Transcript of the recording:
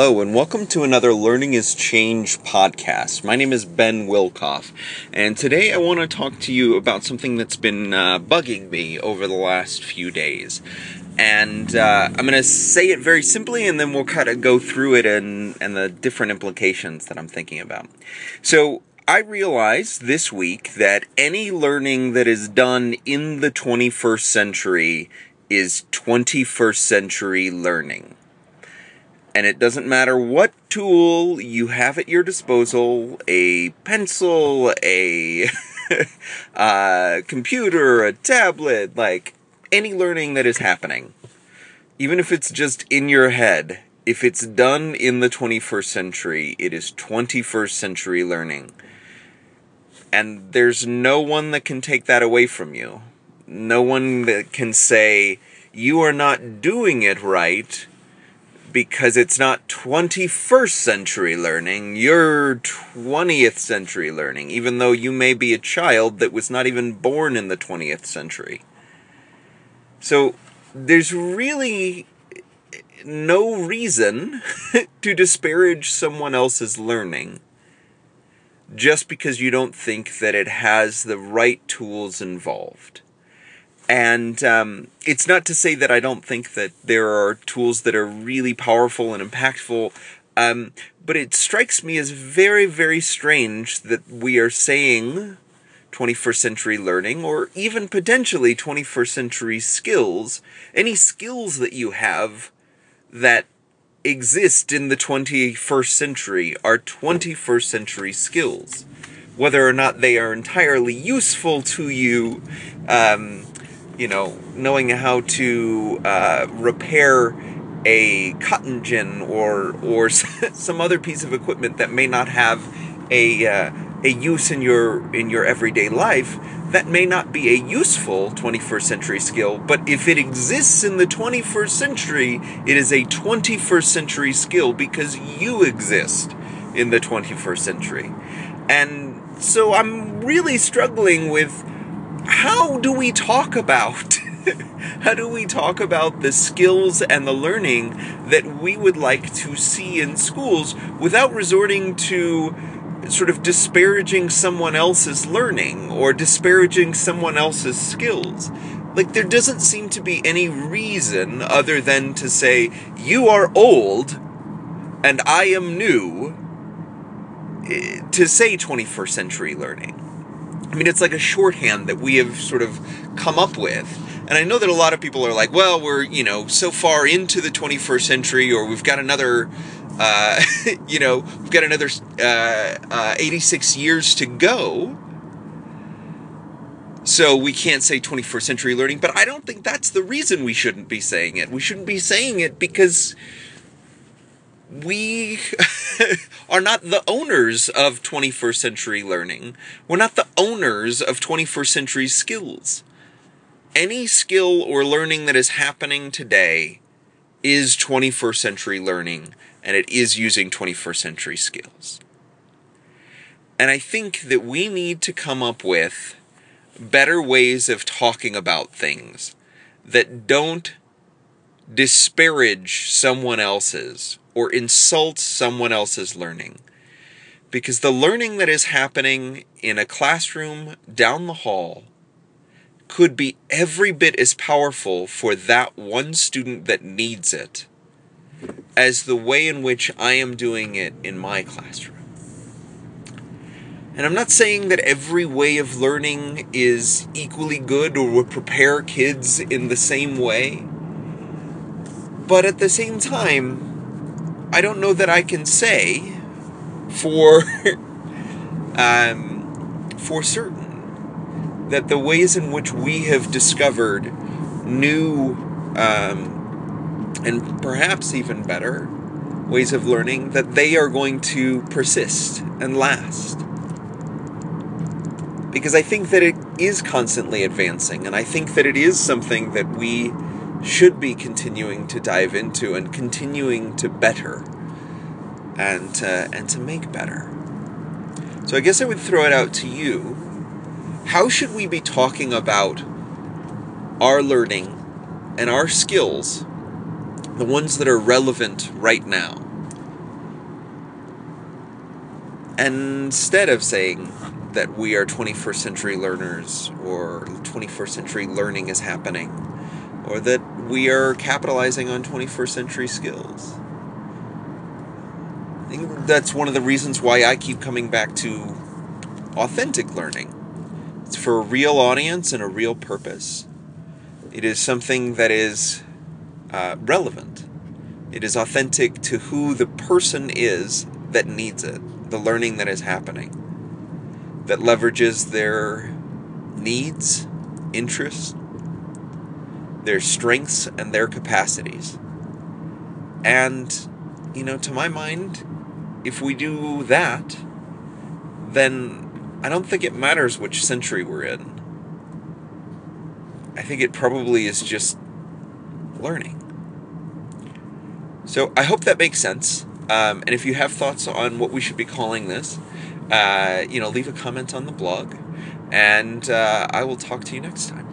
Hello, and welcome to another Learning is Change podcast. My name is Ben Wilkoff, and today I want to talk to you about something that's been uh, bugging me over the last few days. And uh, I'm going to say it very simply, and then we'll kind of go through it and, and the different implications that I'm thinking about. So, I realized this week that any learning that is done in the 21st century is 21st century learning and it doesn't matter what tool you have at your disposal a pencil, a uh, computer, a tablet like any learning that is happening, even if it's just in your head, if it's done in the 21st century, it is 21st century learning. And there's no one that can take that away from you. No one that can say, you are not doing it right because it's not 21st century learning, you're 20th century learning, even though you may be a child that was not even born in the 20th century. So there's really no reason to disparage someone else's learning just because you don't think that it has the right tools involved. And um, it's not to say that I don't think that there are tools that are really powerful and impactful, um, but it strikes me as very, very strange that we are saying 21st century learning or even potentially 21st century skills, any skills that you have that exist in the 21st century are 21st century skills. Whether or not they are entirely useful to you, um, you know, knowing how to uh, repair a cotton gin or or some other piece of equipment that may not have a uh, a use in your in your everyday life that may not be a useful 21st century skill but if it exists in the 21st century it is a 21st century skill because you exist in the 21st century. And so I'm really struggling with how do we talk about how do we talk about the skills and the learning that we would like to see in schools without resorting to sort of disparaging someone else's learning or disparaging someone else's skills? Like there doesn't seem to be any reason other than to say you are old and I am new eh, to say 21st century learning I mean, it's like a shorthand that we have sort of come up with. And I know that a lot of people are like, well, we're, you know, so far into the 21st century, or we've got another, uh, you know, we've got another uh, uh, 86 years to go. So we can't say 21st century learning, but I don't think that's the reason we shouldn't be saying it. We shouldn't be saying it because we are not the owners of 21st century learning. We're not the owners of 21st century skills. Any skill or learning that is happening today is 21st century learning, and it is using 21st century skills. And I think that we need to come up with better ways of talking about things that don't disparage someone else's or insult someone else's learning. Because the learning that is happening in a classroom down the hall could be every bit as powerful for that one student that needs it as the way in which I am doing it in my classroom. And I'm not saying that every way of learning is equally good or would prepare kids in the same way. But at the same time, I don't know that I can say for um, for certain that the ways in which we have discovered new um, and perhaps even better ways of learning that they are going to persist and last. Because I think that it is constantly advancing and I think that it is something that we should be continuing to dive into and continuing to better and to, and to make better. So I guess I would throw it out to you. How should we be talking about our learning and our skills, the ones that are relevant right now? instead of saying that we are 21st century learners or 21st century learning is happening or that we are capitalizing on 21st century skills. I think that's one of the reasons why I keep coming back to authentic learning. It's for a real audience and a real purpose. It is something that is uh, relevant. It is authentic to who the person is that needs it, the learning that is happening that leverages their needs, interests, their strengths, and their capacities. And, you know, to my mind, if we do that, then I don't think it matters which century we're in. I think it probably is just learning. So I hope that makes sense. Um, and if you have thoughts on what we should be calling this, uh, you know, leave a comment on the blog, and uh, I will talk to you next time.